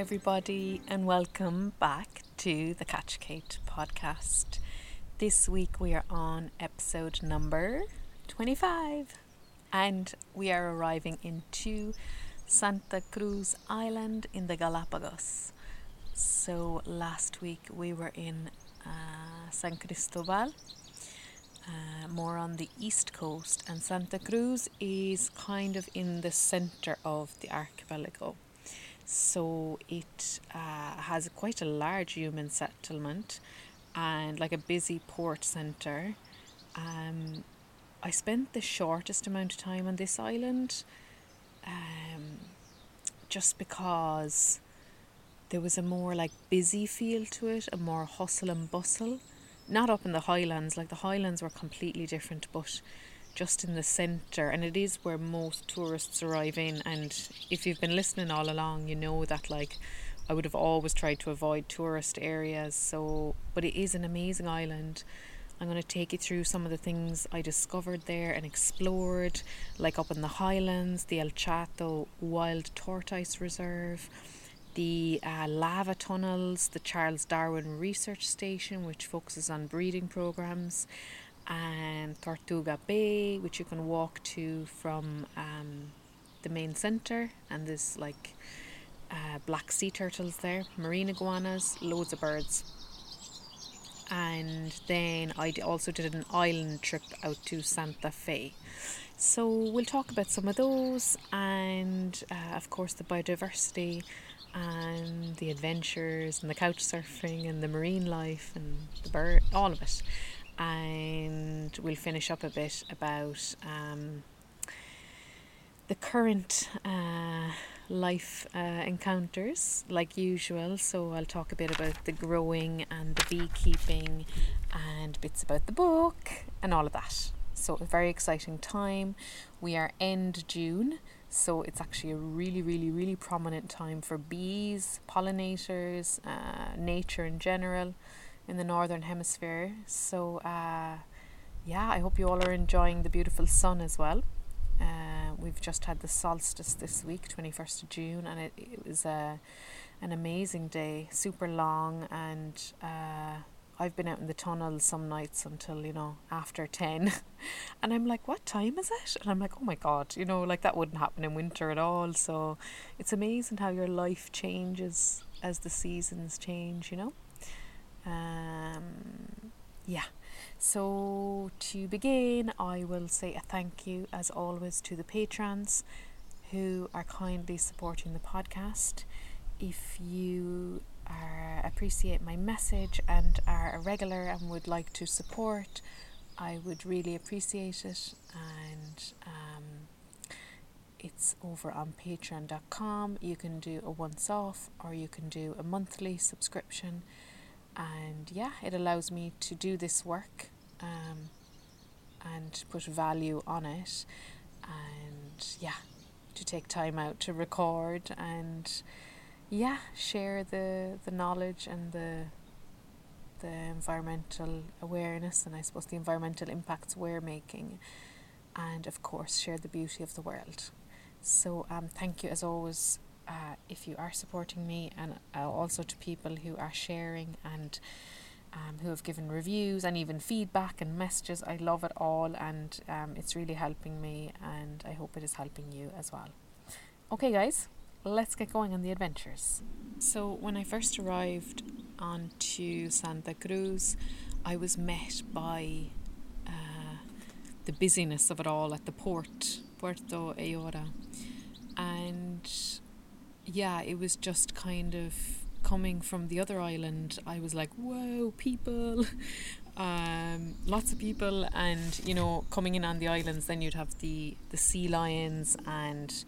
everybody, and welcome back to the Catch Kate podcast. This week we are on episode number 25, and we are arriving into Santa Cruz Island in the Galapagos. So, last week we were in uh, San Cristobal, uh, more on the east coast, and Santa Cruz is kind of in the center of the archipelago. So it uh, has quite a large human settlement and like a busy port centre. Um, I spent the shortest amount of time on this island um, just because there was a more like busy feel to it, a more hustle and bustle. Not up in the highlands, like the highlands were completely different, but just in the centre, and it is where most tourists arrive in. And if you've been listening all along, you know that like I would have always tried to avoid tourist areas. So, but it is an amazing island. I'm going to take you through some of the things I discovered there and explored, like up in the highlands, the El Chato Wild Tortoise Reserve, the uh, lava tunnels, the Charles Darwin Research Station, which focuses on breeding programs, and Tortuga Bay, which you can walk to from um, the main centre. And there's like uh, black sea turtles there, marine iguanas, loads of birds. And then I also did an island trip out to Santa Fe. So we'll talk about some of those and, uh, of course, the biodiversity and the adventures and the couch surfing and the marine life and the bird, all of it and we'll finish up a bit about um, the current uh, life uh, encounters, like usual. So, I'll talk a bit about the growing and the beekeeping and bits about the book and all of that. So, a very exciting time. We are end June, so it's actually a really, really, really prominent time for bees, pollinators, uh, nature in general in the northern hemisphere. So, uh, yeah, I hope you all are enjoying the beautiful sun as well. Uh, we've just had the solstice this week, 21st of June, and it, it was uh, an amazing day, super long, and uh, I've been out in the tunnel some nights until, you know, after 10. and I'm like, what time is it? And I'm like, oh my God, you know, like that wouldn't happen in winter at all. So it's amazing how your life changes as the seasons change, you know? Um, yeah. So to begin, I will say a thank you as always to the patrons who are kindly supporting the podcast. If you are, appreciate my message and are a regular and would like to support, I would really appreciate it. And um, it's over on patreon.com. You can do a once off or you can do a monthly subscription and yeah, it allows me to do this work um, and put value on it, and yeah, to take time out to record and yeah, share the the knowledge and the the environmental awareness and I suppose the environmental impacts we're making, and of course share the beauty of the world. So um, thank you as always uh, if you are supporting me, and uh, also to people who are sharing and um, who have given reviews and even feedback and messages. I love it all, and um, it's really helping me, and I hope it is helping you as well. Okay, guys, let's get going on the adventures. So, when I first arrived onto Santa Cruz, I was met by uh, the busyness of it all at the port, Puerto Ayora. And yeah, it was just kind of coming from the other island. I was like, whoa, people. Um, lots of people and you know coming in on the islands then you'd have the the sea lions and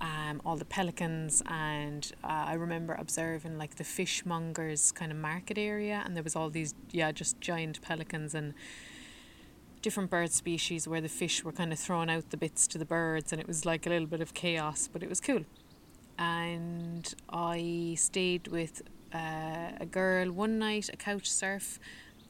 um, all the pelicans and uh, I remember observing like the fishmongers kind of market area and there was all these yeah just giant pelicans and different bird species where the fish were kind of throwing out the bits to the birds and it was like a little bit of chaos but it was cool and I stayed with uh, a girl one night, a couch surf,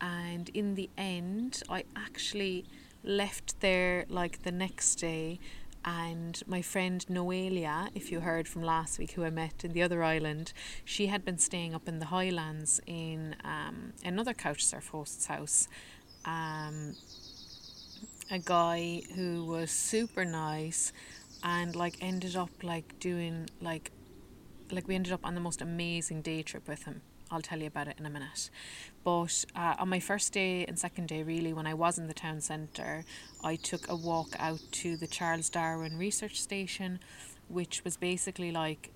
and in the end, I actually left there like the next day And my friend Noelia, if you heard from last week, who I met in the other island, she had been staying up in the Highlands in um, another couchsurf host's house. Um, a guy who was super nice and like ended up like doing like like we ended up on the most amazing day trip with him I'll tell you about it in a minute. But uh, on my first day and second day, really, when I was in the town centre, I took a walk out to the Charles Darwin Research Station, which was basically like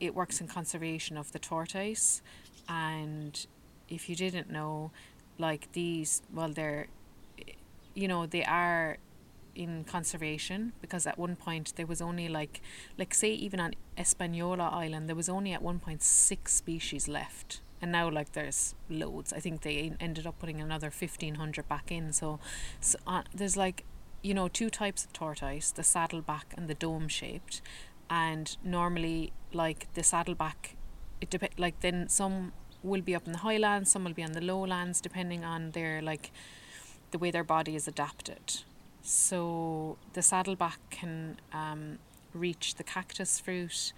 it works in conservation of the tortoise. And if you didn't know, like these, well, they're, you know, they are in conservation because at one point there was only like like say even on Espanola Island there was only at one point six species left. And now like there's loads. I think they ended up putting another 1500 back in. So, so uh, there's like you know two types of tortoise the saddleback and the dome shaped and normally like the saddleback it dep- like then some will be up in the highlands some will be on the lowlands depending on their like the way their body is adapted so the saddleback can um, reach the cactus fruit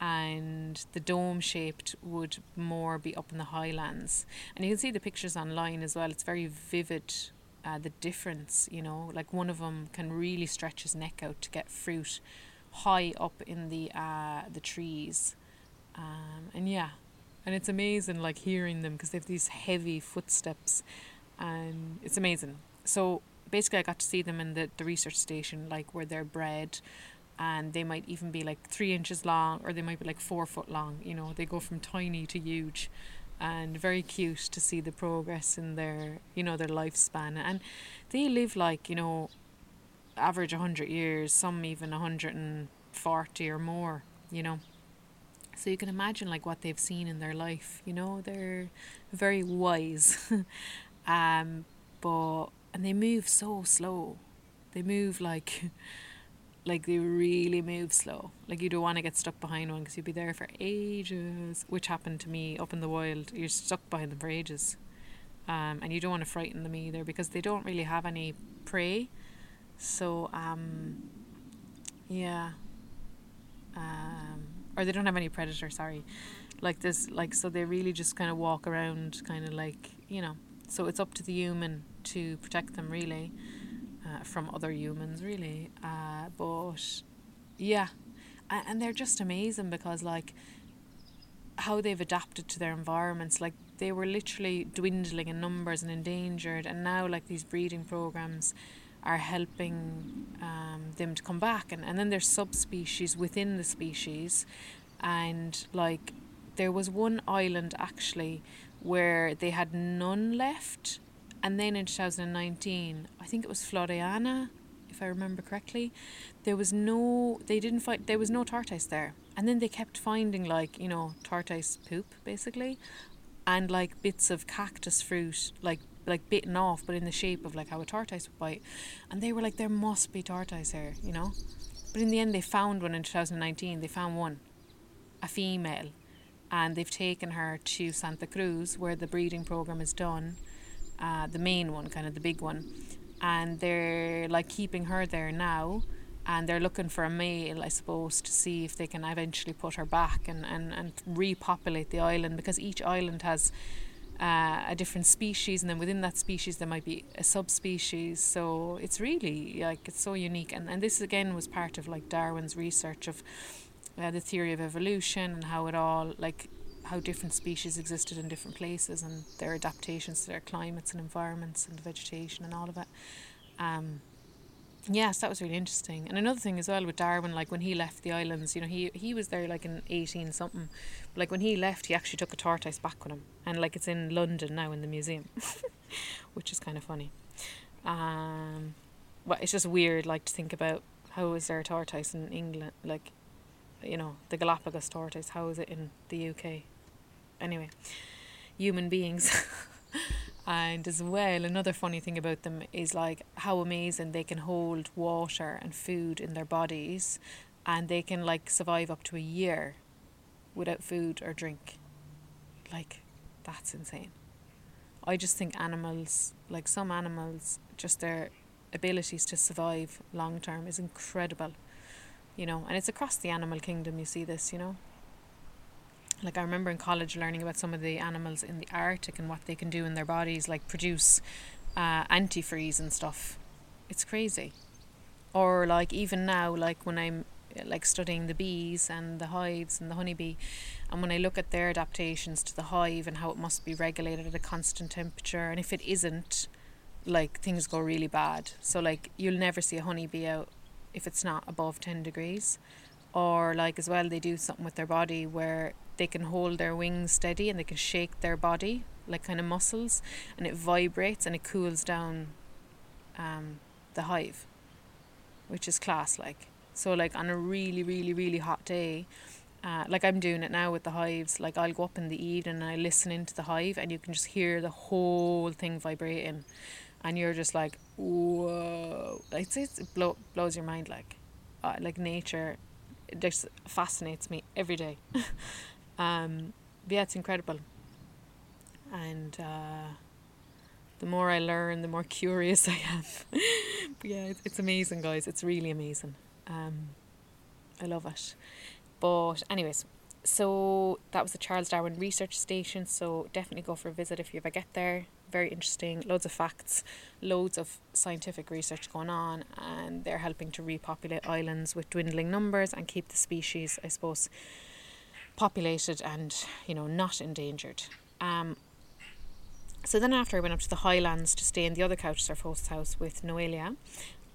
and the dome shaped would more be up in the highlands. And you can see the pictures online as well. It's very vivid uh, the difference, you know, like one of them can really stretch his neck out to get fruit high up in the uh, the trees. Um, and yeah, and it's amazing like hearing them because they have these heavy footsteps and it's amazing. So basically I got to see them in the, the research station, like where they're bred, and they might even be like three inches long, or they might be like four foot long. You know, they go from tiny to huge, and very cute to see the progress in their, you know, their lifespan, and they live like you know, average hundred years, some even hundred and forty or more. You know. So you can imagine like what they've seen in their life, you know, they're very wise. um, but and they move so slow. They move like like they really move slow. Like you don't want to get stuck behind one because you'd be there for ages, which happened to me up in the wild. You're stuck behind them for ages. Um, and you don't want to frighten them either because they don't really have any prey. So um, yeah. Um, or they don't have any predator, sorry. Like this like so they really just kind of walk around kind of like, you know. So it's up to the human to protect them really uh, from other humans really. Uh, but yeah. And, they're just amazing because like how they've adapted to their environments. Like they were literally dwindling in numbers and endangered and now like these breeding programs are helping um, them to come back. And, and then there's subspecies within the species. And like there was one island actually where they had none left and then in 2019, I think it was Floreana, if I remember correctly, there was no, they didn't find, there was no tortoise there. And then they kept finding like, you know, tortoise poop basically, and like bits of cactus fruit, like like bitten off, but in the shape of like how a tortoise would bite. And they were like, there must be tortoise here, you know. But in the end, they found one in 2019. They found one, a female, and they've taken her to Santa Cruz where the breeding program is done uh, the main one, kind of the big one, and they're like keeping her there now. And they're looking for a male, I suppose, to see if they can eventually put her back and, and, and repopulate the island because each island has uh, a different species, and then within that species there might be a subspecies. So it's really like it's so unique, and and this again was part of like Darwin's research of uh, the theory of evolution and how it all like how different species existed in different places and their adaptations to their climates and environments and the vegetation and all of it. Um, yes, that was really interesting. And another thing as well with Darwin, like when he left the islands, you know, he he was there like in eighteen something. Like when he left, he actually took a tortoise back with him, and like it's in London now in the museum, which is kind of funny. Um, well, it's just weird, like to think about how is there a tortoise in England, like, you know, the Galapagos tortoise. How is it in the UK? Anyway, human beings. and as well, another funny thing about them is like how amazing they can hold water and food in their bodies and they can like survive up to a year without food or drink. Like, that's insane. I just think animals, like some animals, just their abilities to survive long term is incredible. you know, and it's across the animal kingdom you see this, you know. Like I remember in college learning about some of the animals in the Arctic and what they can do in their bodies, like produce uh, antifreeze and stuff. It's crazy. Or like even now, like when I'm like studying the bees and the hives and the honeybee, and when I look at their adaptations to the hive and how it must be regulated at a constant temperature, and if it isn't, like things go really bad. So like you'll never see a honeybee out if it's not above ten degrees. Or like as well they do something with their body where they can hold their wings steady and they can shake their body like kind of muscles and it vibrates and it cools down um, the hive which is class like. So like on a really really really hot day uh, like I'm doing it now with the hives like I'll go up in the evening and I listen into the hive and you can just hear the whole thing vibrating and you're just like whoa it's, it's it blow, blows your mind like uh, like nature just fascinates me every day. Um yeah it's incredible. And uh, the more I learn the more curious I am. But yeah it's, it's amazing guys. It's really amazing. Um I love it. But anyways so that was the Charles Darwin Research Station. So definitely go for a visit if you ever get there very interesting, loads of facts, loads of scientific research going on, and they're helping to repopulate islands with dwindling numbers and keep the species, I suppose, populated and you know not endangered. Um, so then after I went up to the Highlands to stay in the other couchsurf host's house with Noelia,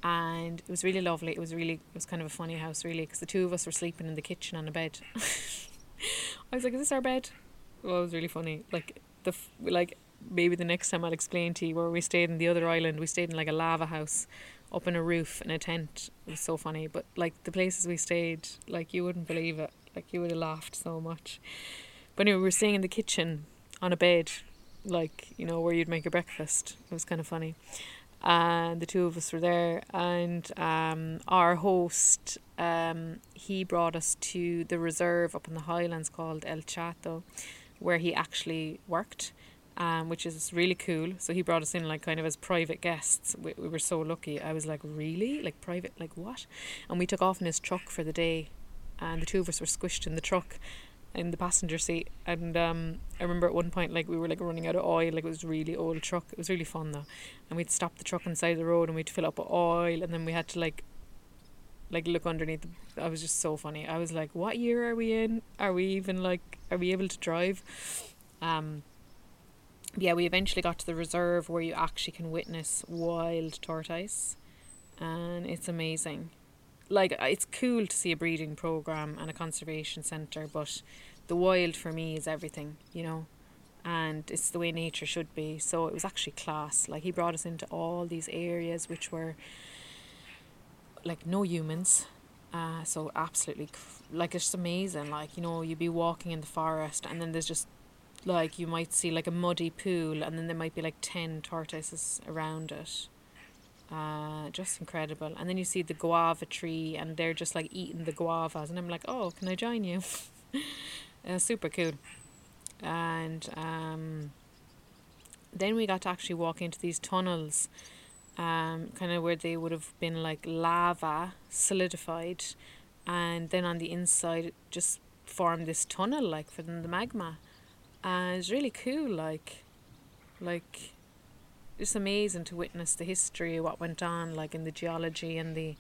and it was really lovely. It was really it was kind of a funny house really because the two of us were sleeping in the kitchen on a bed. I was like, "Is this our bed?" Well, it was really funny. Like the like maybe the next time I'll explain to you where we stayed in the other island. We stayed in like a lava house up in a roof in a tent. It was so funny. But like the places we stayed, like you wouldn't believe it. Like you would have laughed so much. But anyway, we were staying in the kitchen on a bed, like, you know, where you'd make a breakfast. It was kind of funny. And the two of us were there, and um, our host, um, he brought us to the reserve up in the highlands called El Chato, where he actually worked um, which is really cool. So he brought us in like kind of as private guests. We, we were so lucky. I was like, really? Like private? Like what? And we took off in his truck for the day, and the two of us were squished in the truck, in the passenger seat. And um, I remember at one point like we were like running out of oil. Like it was really old truck. It was really fun though, and we'd stop the truck on the side of the road and we'd fill up with oil, and then we had to like. Like look underneath. I was just so funny. I was like, "What year are we in? Are we even like? Are we able to drive?" Um, yeah, we eventually got to the reserve where you actually can witness wild tortoise, and it's amazing. Like it's cool to see a breeding program and a conservation center, but the wild for me is everything, you know, and it's the way nature should be. So it was actually class. Like he brought us into all these areas which were like no humans. Uh, so absolutely, like it's amazing. Like you know, you'd be walking in the forest, and then there's just like you might see like a muddy pool and then there might be like 10 tortoises around it. Uh, just incredible. And then you see the guava tree and they're just like eating the guavas and i'm like oh can i join you? Uh, super cool. And um, then we got to actually walk into these tunnels um, kind of where they would have been like lava solidified and then on the inside just formed this tunnel like for the magma and it's really cool like like it's amazing to witness the history what went on like in the geology and the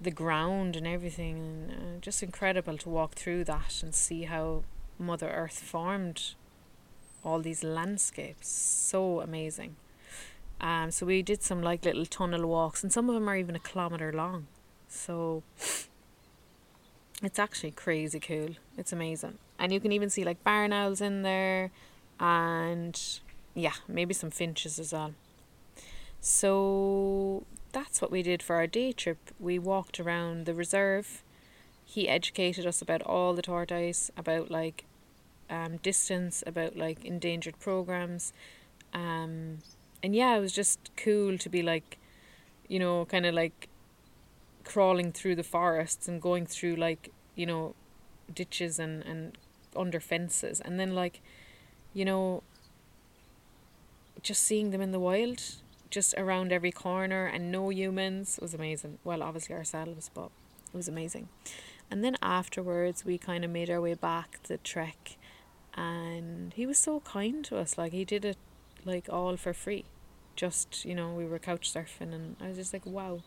the ground and everything. And uh, just incredible to walk through that and see how mother earth formed all these landscapes. So amazing. Um so we did some like little tunnel walks and some of them are even a kilometer long. So it's actually crazy cool. It's amazing and you can even see like barn owls in there and yeah maybe some finches as well. So that's what we did for our day trip. We walked around the reserve. He educated us about all the tortoise about like um, distance about like endangered programs. Um, and yeah it was just cool to be like you know kind of like crawling through the forests and going through like you know ditches and and under fences and then like you know just seeing them in the wild just around every corner and no humans was amazing well obviously ourselves but it was amazing. And then afterwards, we kind of made our way back the trek, and he was so kind to us. Like he did it, like all for free. Just you know, we were couch surfing, and I was just like, wow.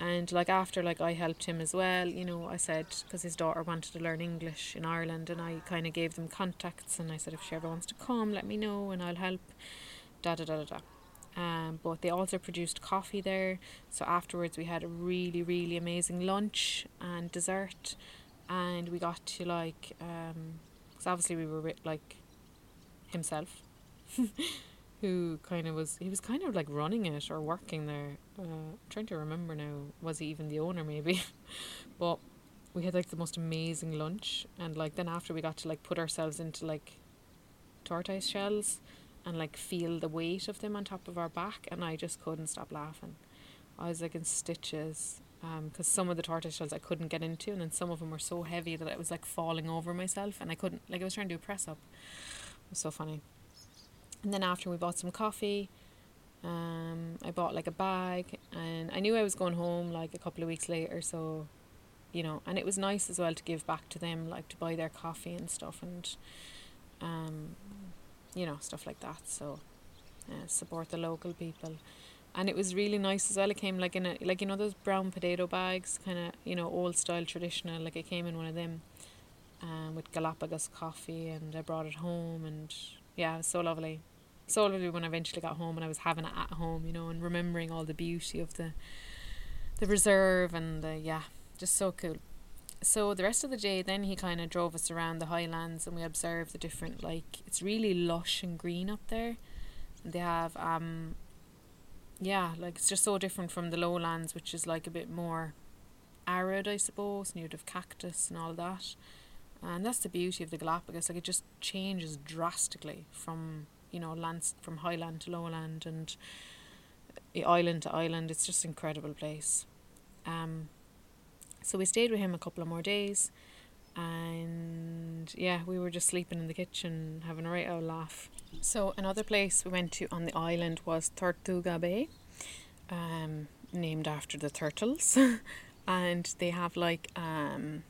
And like after, like I helped him as well. You know, I said because his daughter wanted to learn English in Ireland, and I kind of gave them contacts, and I said if she ever wants to come, let me know, and I'll help. Da da da da da. Um, but they also produced coffee there. So afterwards, we had a really, really amazing lunch and dessert, and we got to like, um because obviously we were like himself, who kind of was he was kind of like running it or working there. Uh, I'm trying to remember now, was he even the owner maybe? but we had like the most amazing lunch, and like then after we got to like put ourselves into like tortoise shells and like feel the weight of them on top of our back and I just couldn't stop laughing. I was like in stitches because um, some of the tortoise shells I couldn't get into and then some of them were so heavy that I was like falling over myself and I couldn't like I was trying to do a press up. It was so funny. And then after we bought some coffee, um, I bought like a bag and I knew I was going home like a couple of weeks later so you know and it was nice as well to give back to them like to buy their coffee and stuff and um, you know, stuff like that. So uh, support the local people. And it was really nice as well. It came like in a like you know those brown potato bags, kind of you know old style traditional. Like it came in one of them, um, with Galapagos coffee, and I brought it home, and yeah, it was so lovely, so lovely when I eventually got home and I was having it at home, you know, and remembering all the beauty of the, the reserve and the yeah, just so cool. So the rest of the day then he kind of drove us around the highlands and we observed the different like it's really lush and green up there. And they have um yeah like it's just so different from the lowlands which is like a bit more arid i suppose and you'd have cactus and all that. And that's the beauty of the galapagos like it just changes drastically from you know lands from highland to lowland and uh, island to island. It's just an incredible place. Um so we stayed with him a couple of more days and yeah, we were just sleeping in the kitchen having a right old laugh. So another place we went to on the island was Tortuga Bay, um, named after the turtles, and they have like um,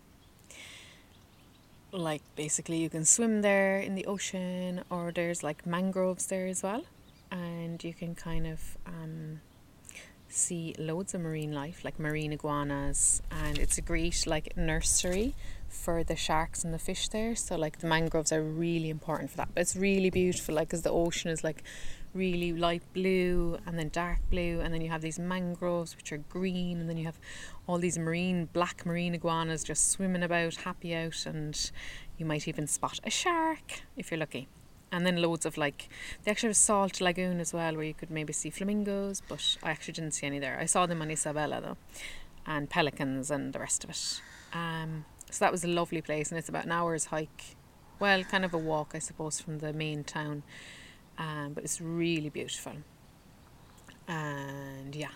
like basically you can swim there in the ocean, or there's like mangroves there as well, and you can kind of um, see loads of marine life, like marine iguanas, and it's a great like nursery for the sharks and the fish there. So like the mangroves are really important for that. But it's really beautiful, like because the ocean is like really light blue and then dark blue, and then you have these mangroves which are green, and then you have all these marine black marine iguanas just swimming about, happy out, and you might even spot a shark if you're lucky. And then loads of like they actually have a salt lagoon as well where you could maybe see flamingos but I actually didn't see any there. I saw them on Isabela though and pelicans and the rest of it. Um, so that was a lovely place and it's about an hour's hike. Well kind of a walk I suppose from the main town um, but it's really beautiful. And yeah.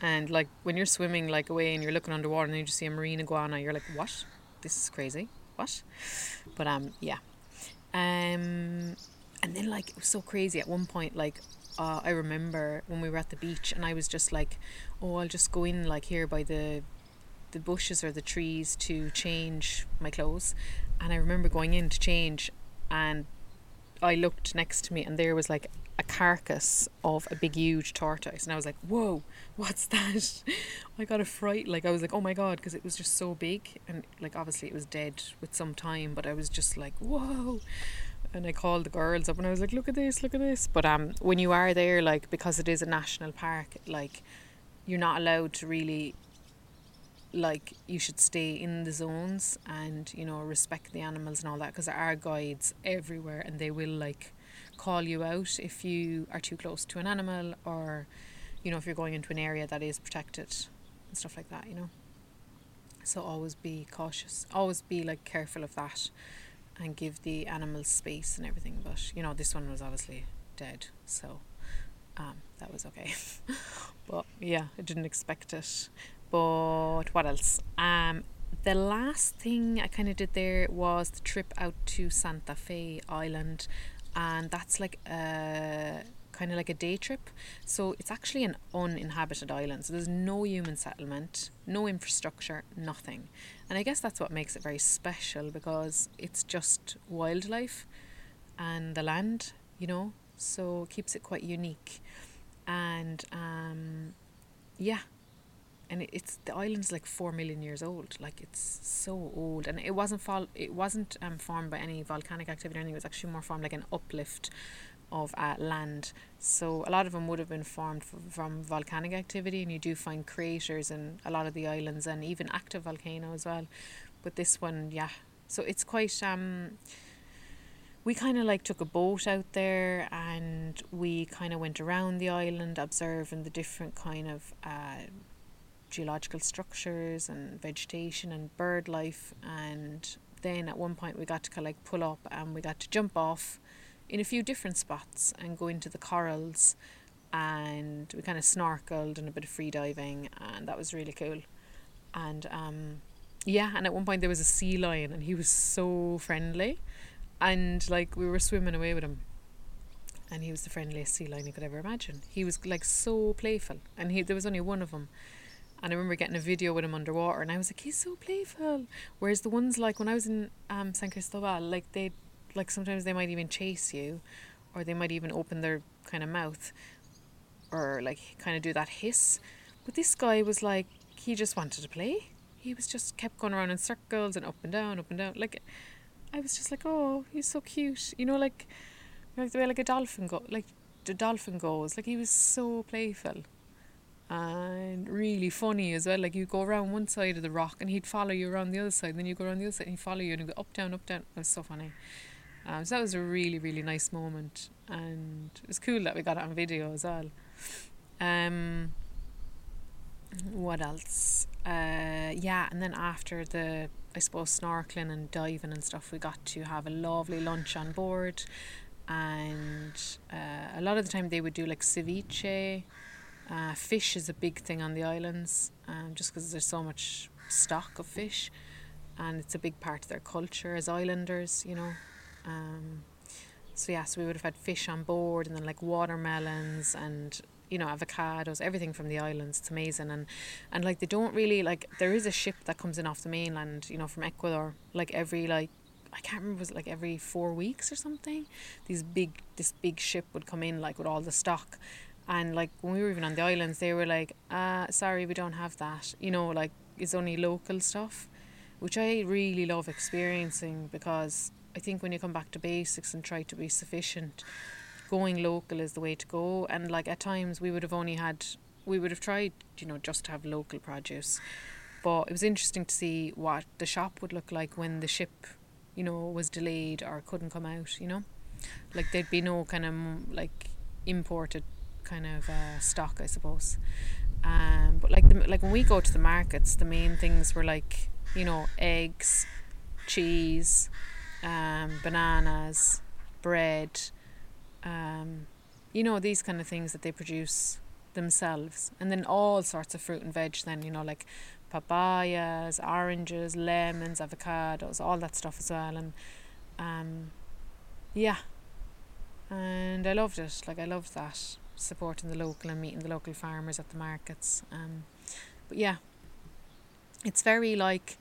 And like when you're swimming like away and you're looking underwater and you just see a marine iguana you're like what? This is crazy. What? But um yeah. Um, and then like it was so crazy. At one point like uh, I remember when we were at the beach and I was just like oh I'll just go in like here by the the bushes or the trees to change my clothes. And I remember going in to change and I looked next to me and there was like a carcass of a big huge tortoise. And I was like whoa what's that? I got a fright. Like I was like oh my god because it was just so big. And like obviously it was dead with some time but I was just like whoa. And I called the girls up and I was like look at this look at this. But um when you are there like because it is a national park like you're not allowed to really like you should stay in the zones and you know respect the animals and all that because there are guides everywhere and they will like call you out if you are too close to an animal or you know if you're going into an area that is protected and stuff like that you know? So always be cautious. Always be like careful of that and give the animals space and everything but you know this one was obviously dead so um, that was okay. But yeah I didn't expect it but what else um the last thing I kind of did there was the trip out to Santa Fe Island and that's like a kind of like a day trip. So it's actually an uninhabited island. So there's no human settlement, no infrastructure, nothing. And I guess that's what makes it very special because it's just wildlife and the land, you know, so keeps it quite unique. And um, yeah, and it's the island's like four million years old. Like it's so old, and it wasn't fall. It wasn't um, formed by any volcanic activity or anything. It was actually more formed like an uplift of uh, land. So a lot of them would have been formed f- from volcanic activity, and you do find craters in a lot of the islands, and even active volcano as well. But this one, yeah. So it's quite um we kind of like took a boat out there and we kind of went around the island observing the different kind of uh, geological structures and vegetation and bird life. And then at one point we got to kind of like pull up and we got to jump off in a few different spots and go into the corals. And we kind of snorkeled and a bit of free diving and that was really cool. And um yeah and at one point there was a sea lion and he was so friendly. And like we were swimming away with him. And he was the friendliest sea lion you could ever imagine. He was like so playful. And he there was only one of them and I remember getting a video with him underwater and I was like he's so playful. Whereas the ones like when I was in um, San Cristobal like they like sometimes they might even chase you or they might even open their kind of mouth or like kind of do that hiss. But this guy was like he just wanted to play. He was just kept going around in circles and up and down up and down. Like I was just like, oh, he's so cute. You know, like, like the way like a dolphin go, like the dolphin goes. Like he was so playful, and really funny as well. Like you go around one side of the rock, and he'd follow you around the other side. And then you go around the other side, and he'd follow you, and he'd go up, down, up, down. It was so funny. Um, so that was a really, really nice moment, and it was cool that we got it on video as well. Um, what else? Uh, yeah, and then after the I suppose snorkeling and diving and stuff, we got to have a lovely lunch on board, and uh, a lot of the time they would do like ceviche. Uh, fish is a big thing on the islands, um, just because there's so much stock of fish, and it's a big part of their culture as islanders, you know. Um, so yeah, so we would have had fish on board, and then like watermelons and you know avocados everything from the islands it's amazing and and like they don't really like there is a ship that comes in off the mainland you know from ecuador like every like I can't remember was it like every four weeks or something these big this big ship would come in like with all the stock and like when we were even on the islands they were like uh sorry we don't have that you know like it's only local stuff which I really love experiencing because I think when you come back to basics and try to be sufficient going local is the way to go. And like at times we would have only had, we would have tried, you know, just to have local produce. But it was interesting to see what the shop would look like when the ship, you know, was delayed or couldn't come out, you know? Like there'd be no kind of like imported kind of uh, stock, I suppose. Um, but like the, like when we go to the markets, the main things were like you know eggs, cheese, um, bananas, bread, um, you know, these kind of things that they produce themselves. And then all sorts of fruit and veg, then, you know, like papayas, oranges, lemons, avocados, all that stuff as well. And um, yeah, and I loved it. Like, I loved that supporting the local and meeting the local farmers at the markets. Um, but yeah, it's very like,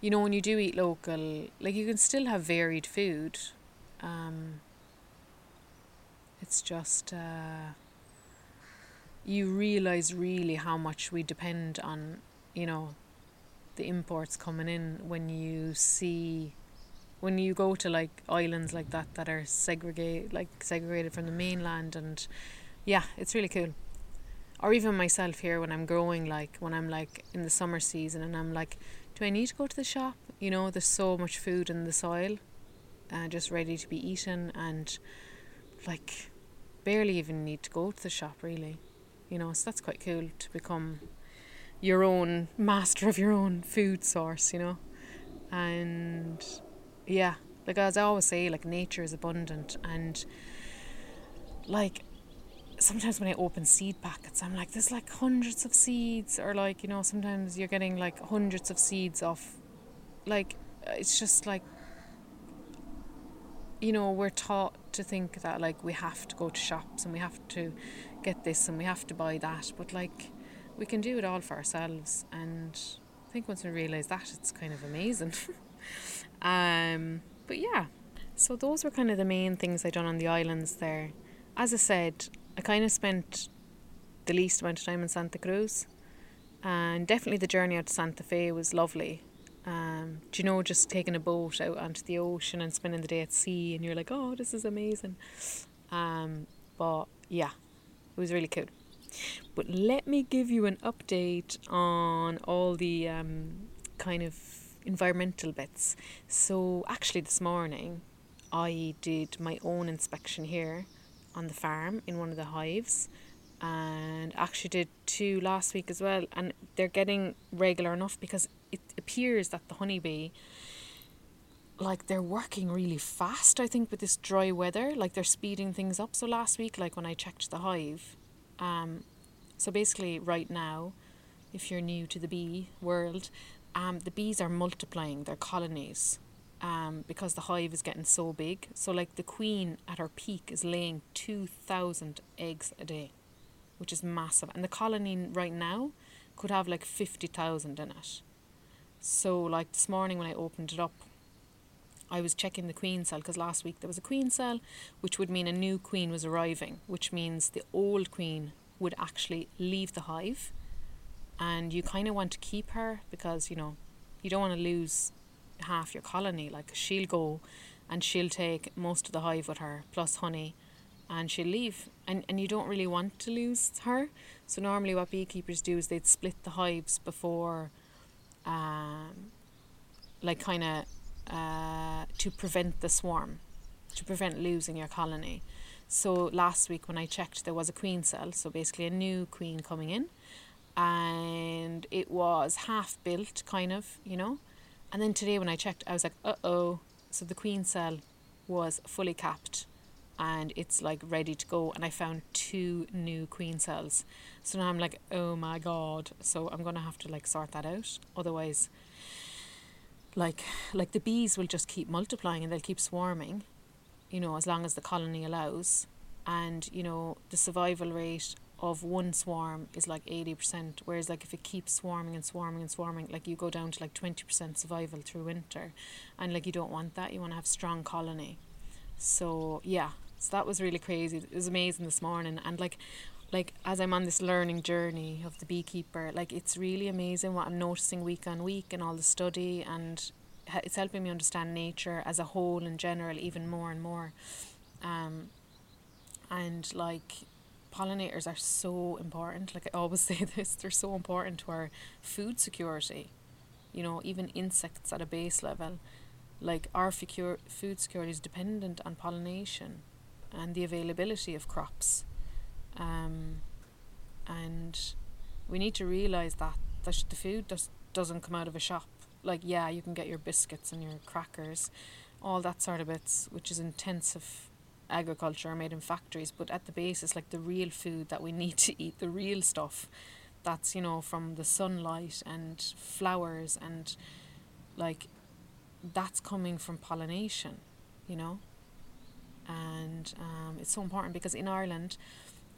you know, when you do eat local, like you can still have varied food. Um, it's just uh, you realize really how much we depend on, you know, the imports coming in when you see when you go to like islands like that that are segregated like segregated from the mainland and yeah it's really cool. Or even myself here when i'm growing like when i'm like in the summer season and i'm like do i need to go to the shop? You know there's so much food in the soil uh, just ready to be eaten and like barely even need to go to the shop really. You know so that's quite cool to become your own master of your own food source you know? And yeah like as i always say like nature is abundant and like sometimes when i open seed packets i'm like there's like hundreds of seeds or like you know sometimes you're getting like hundreds of seeds off like it's just like you know, we're taught to think that like we have to go to shops and we have to get this and we have to buy that, but like we can do it all for ourselves. And I think once we realize that, it's kind of amazing. um, but yeah, so those were kind of the main things I done on the islands there. As I said, I kind of spent the least amount of time in Santa Cruz, and definitely the journey out to Santa Fe was lovely. Um, do you know, just taking a boat out onto the ocean and spending the day at sea, and you're like, oh, this is amazing. Um, but yeah, it was really cool. But let me give you an update on all the um, kind of environmental bits. So, actually, this morning I did my own inspection here on the farm in one of the hives and actually did two last week as well and they're getting regular enough because it appears that the honeybee like they're working really fast i think with this dry weather like they're speeding things up. So last week like when i checked the hive um so basically right now if you're new to the bee world um the bees are multiplying their colonies um, because the hive is getting so big. So, like the queen at her peak is laying 2,000 eggs a day which is massive. And the colony right now could have like 50,000 in it. So, like this morning when I opened it up, I was checking the queen cell because last week there was a queen cell, which would mean a new queen was arriving, which means the old queen would actually leave the hive. And you kind of want to keep her because, you know, you don't want to lose half your colony. Like she'll go and she'll take most of the hive with her, plus honey and she'll leave. And, and you don't really want to lose her. So normally what beekeepers do is they'd split the hives before um, like kind of uh, to prevent the swarm to prevent losing your colony. So last week when I checked there was a queen cell so basically a new queen coming in. And it was half built kind of you know and then today when I checked I was like uh-oh so the queen cell was fully capped and it's like ready to go and I found two new queen cells. So now I'm like, oh my god. So I'm gonna have to like sort that out. Otherwise like like the bees will just keep multiplying and they'll keep swarming, you know, as long as the colony allows. And, you know, the survival rate of one swarm is like 80%, whereas like if it keeps swarming and swarming and swarming, like you go down to like 20% survival through winter. And like you don't want that, you want to have strong colony. So yeah, so that was really crazy. It was amazing this morning, and like, like as I'm on this learning journey of the beekeeper, like it's really amazing what I'm noticing week on week and all the study, and it's helping me understand nature as a whole in general even more and more. Um, and like pollinators are so important. Like I always say this, they're so important to our food security. You know, even insects at a base level. Like our food security is dependent on pollination and the availability of crops. Um, and we need to realize that, that the food just doesn't come out of a shop. Like, yeah, you can get your biscuits and your crackers, all that sort of bits, which is intensive agriculture are made in factories, but at the base, it's like the real food that we need to eat, the real stuff that's, you know, from the sunlight and flowers and like that's coming from pollination, you know? And um, it's so important because in Ireland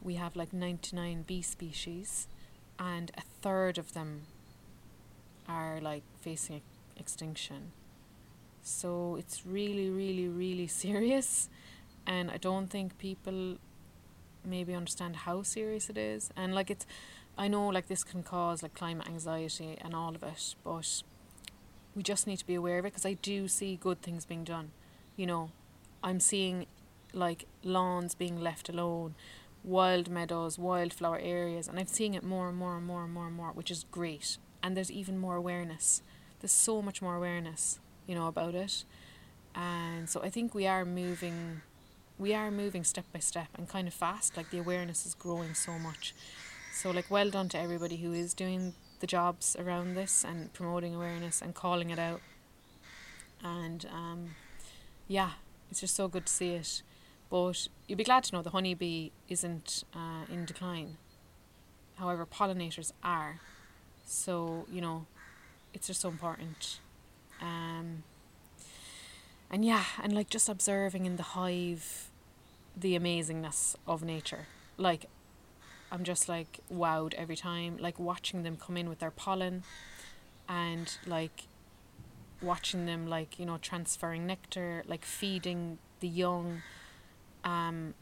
we have like 99 bee species and a third of them are like facing extinction. So it's really really really serious and I don't think people maybe understand how serious it is and like it's I know like this can cause like climate anxiety and all of it but we just need to be aware of it because I do see good things being done you know I'm seeing like lawns being left alone, wild meadows, wildflower areas, and I'm seeing it more and more and more and more and more, which is great. And there's even more awareness. There's so much more awareness, you know, about it. And so I think we are moving we are moving step by step and kind of fast. Like the awareness is growing so much. So like well done to everybody who is doing the jobs around this and promoting awareness and calling it out. And um, yeah, it's just so good to see it. But you'd be glad to know the honeybee isn't uh, in decline. However, pollinators are. So, you know, it's just so important. Um, and yeah, and like just observing in the hive the amazingness of nature. Like, I'm just like wowed every time, like watching them come in with their pollen and like watching them, like, you know, transferring nectar, like feeding the young. Um,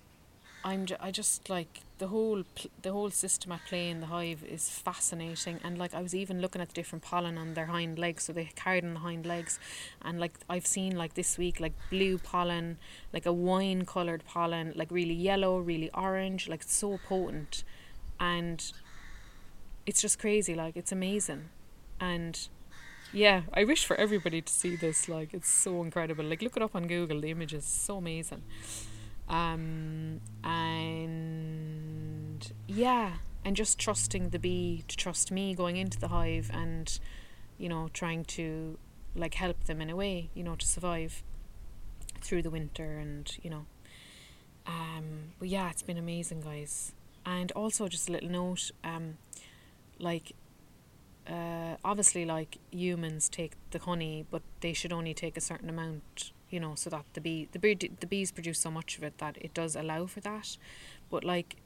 I'm I just like the whole pl- the whole system at play in the hive is fascinating and like I was even looking at the different pollen on their hind legs so they carried on the hind legs and like I've seen like this week like blue pollen like a wine colored pollen like really yellow really orange like it's so potent and it's just crazy like it's amazing and yeah I wish for everybody to see this like it's so incredible like look it up on Google the image is so amazing um, and yeah, and just trusting the bee to trust me going into the hive and, you know, trying to like help them in a way, you know, to survive through the winter and, you know. Um, but yeah, it's been amazing, guys. And also, just a little note um, like, uh, obviously, like humans take the honey, but they should only take a certain amount you know, so that the bee the bee the bees produce so much of it that it does allow for that. But like,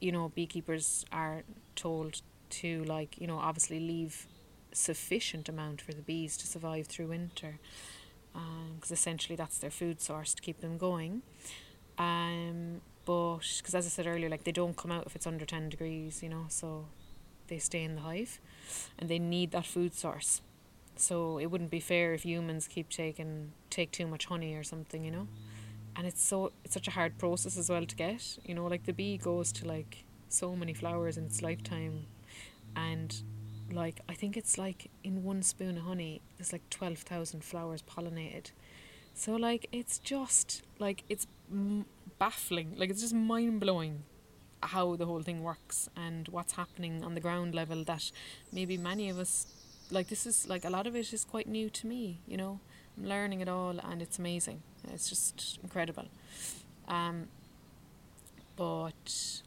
you know, beekeepers are told to like you know obviously leave sufficient amount for the bees to survive through winter, because um, essentially that's their food source to keep them going. Um, but because as I said earlier, like they don't come out if it's under ten degrees, you know, so they stay in the hive, and they need that food source. So it wouldn't be fair if humans keep taking take too much honey or something, you know. And it's so it's such a hard process as well to get, you know. Like the bee goes to like so many flowers in its lifetime, and like I think it's like in one spoon of honey there's like twelve thousand flowers pollinated. So like it's just like it's baffling, like it's just mind blowing how the whole thing works and what's happening on the ground level that maybe many of us like this is like a lot of it is quite new to me you know? I'm learning it all and it's amazing. It's just incredible. Um but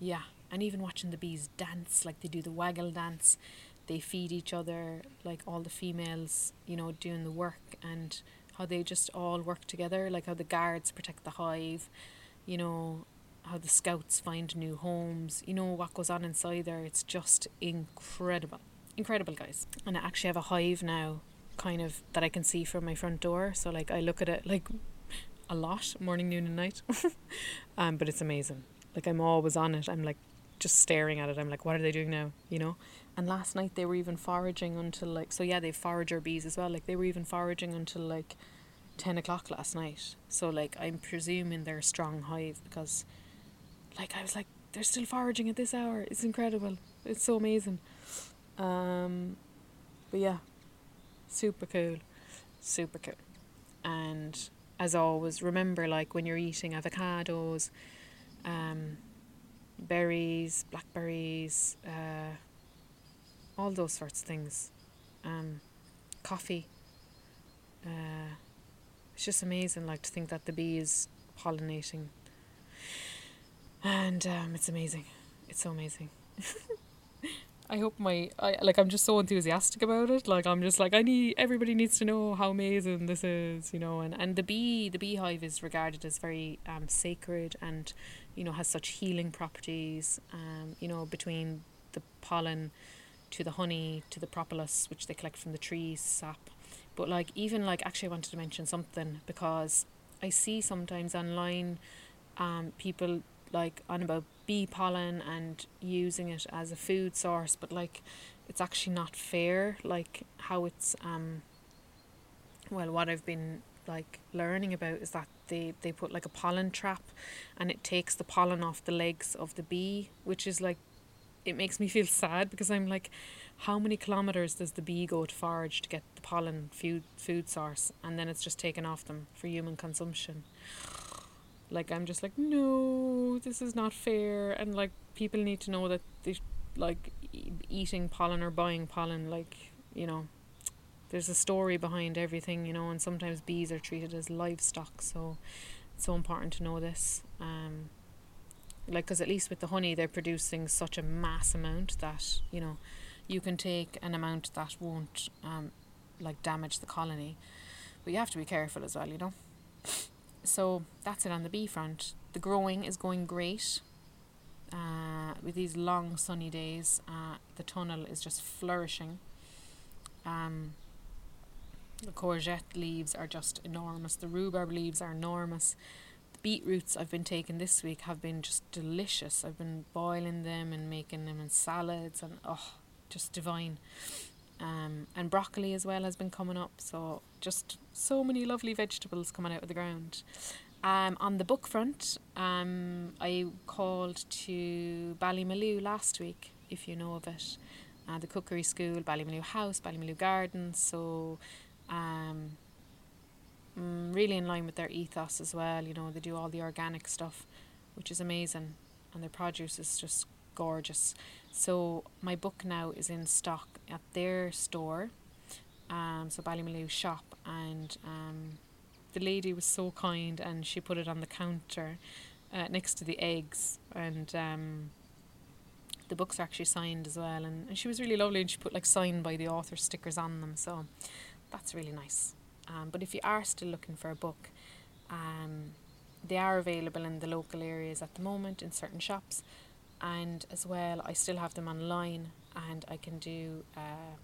yeah and even watching the bees dance like they do the waggle dance they feed each other like all the females you know doing the work and how they just all work together like how the guards protect the hive you know how the scouts find new homes you know what goes on inside there. It's just incredible incredible, guys. And I actually have a hive now, kind of that I can see from my front door. So like I look at it like a lot, morning, noon, and night. um, but it's amazing. Like I'm always on it. I'm like just staring at it. I'm like, what are they doing now? You know. And last night they were even foraging until like so yeah they forager bees as well. Like they were even foraging until like ten o'clock last night. So like I'm presuming they're a strong hive because like I was like they're still foraging at this hour. It's incredible. It's so amazing. Um, but yeah, super cool, super cool. And as always, remember like when you're eating avocados, um, berries, blackberries, uh, all those sorts of things, um, coffee. Uh, it's just amazing, like to think that the bee is pollinating, and um, it's amazing. It's so amazing. I hope my I like I'm just so enthusiastic about it. Like I'm just like I need everybody needs to know how amazing this is, you know, and, and the bee the beehive is regarded as very um sacred and, you know, has such healing properties, um, you know, between the pollen to the honey to the propolis which they collect from the trees, sap. But like even like actually I wanted to mention something because I see sometimes online um people like on about bee pollen and using it as a food source, but like it's actually not fair. Like how it's um. Well, what I've been like learning about is that they they put like a pollen trap, and it takes the pollen off the legs of the bee, which is like, it makes me feel sad because I'm like, how many kilometers does the bee go to forage to get the pollen food food source, and then it's just taken off them for human consumption like i'm just like no this is not fair and like people need to know that they like eating pollen or buying pollen like you know there's a story behind everything you know and sometimes bees are treated as livestock so it's so important to know this um like because at least with the honey they're producing such a mass amount that you know you can take an amount that won't um like damage the colony but you have to be careful as well, you know. So that's it on the bee front. The growing is going great. Uh, with these long sunny days, uh, the tunnel is just flourishing. Um, the courgette leaves are just enormous. The rhubarb leaves are enormous. The beetroots I've been taking this week have been just delicious. I've been boiling them and making them in salads and oh, just divine. Um, and broccoli as well has been coming up. So just so many lovely vegetables coming out of the ground. Um, on the book front, um, I called to Ballymaloe last week, if you know of it. Uh, the Cookery School, Ballymaloe House, Ballymaloe Gardens. So, um, mm, really in line with their ethos as well. You know, they do all the organic stuff, which is amazing, and their produce is just gorgeous. So my book now is in stock at their store, um, so Ballymaloe shop, and um, the lady was so kind and she put it on the counter uh, next to the eggs and um, the books are actually signed as well and, and she was really lovely and she put like signed by the author stickers on them so that's really nice um, but if you are still looking for a book um, they are available in the local areas at the moment in certain shops and as well I still have them online and I can do uh,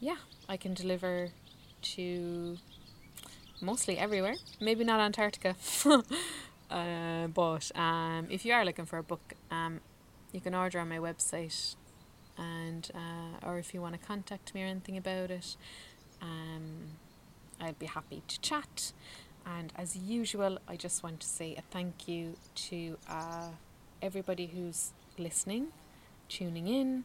yeah I can deliver to mostly everywhere. Maybe not Antarctica uh, but um, if you are looking for a book um, you can order on my website. And uh, or if you want to contact me or anything about it um, I'd be happy to chat. And as usual I just want to say a thank you to uh, everybody who's listening, tuning in,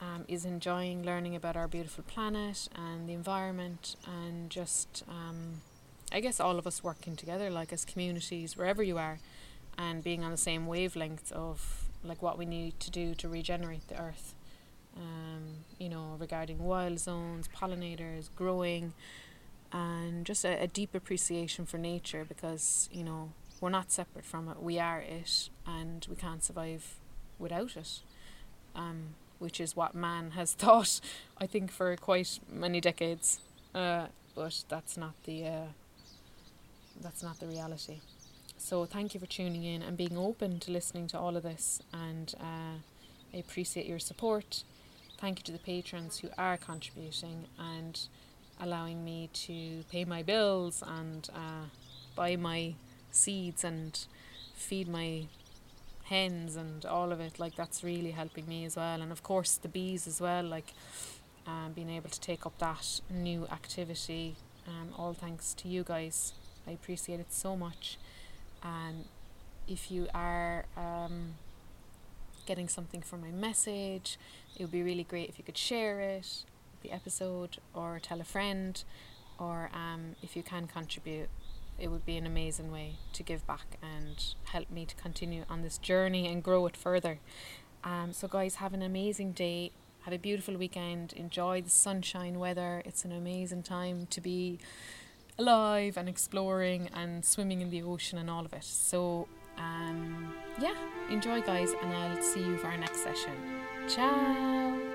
um, is enjoying learning about our beautiful planet and the environment, and just, um, I guess, all of us working together, like as communities, wherever you are, and being on the same wavelength of like what we need to do to regenerate the earth. Um, you know, regarding wild zones, pollinators, growing, and just a, a deep appreciation for nature because you know we're not separate from it. We are it, and we can't survive without it. Um, which is what man has thought, I think, for quite many decades. Uh, but that's not the uh, that's not the reality. So thank you for tuning in and being open to listening to all of this, and uh, I appreciate your support. Thank you to the patrons who are contributing and allowing me to pay my bills and uh, buy my seeds and feed my hens and all of it like that's really helping me as well. And of course the bees as well like um, being able to take up that new activity um, all thanks to you guys. I appreciate it so much. And if you are um, getting something from my message it would be really great if you could share it the episode or tell a friend or um, if you can contribute it would be an amazing way to give back and help me to continue on this journey and grow it further. Um, so, guys, have an amazing day. Have a beautiful weekend. Enjoy the sunshine weather. It's an amazing time to be alive and exploring and swimming in the ocean and all of it. So, um, yeah, enjoy, guys, and I'll see you for our next session. Ciao.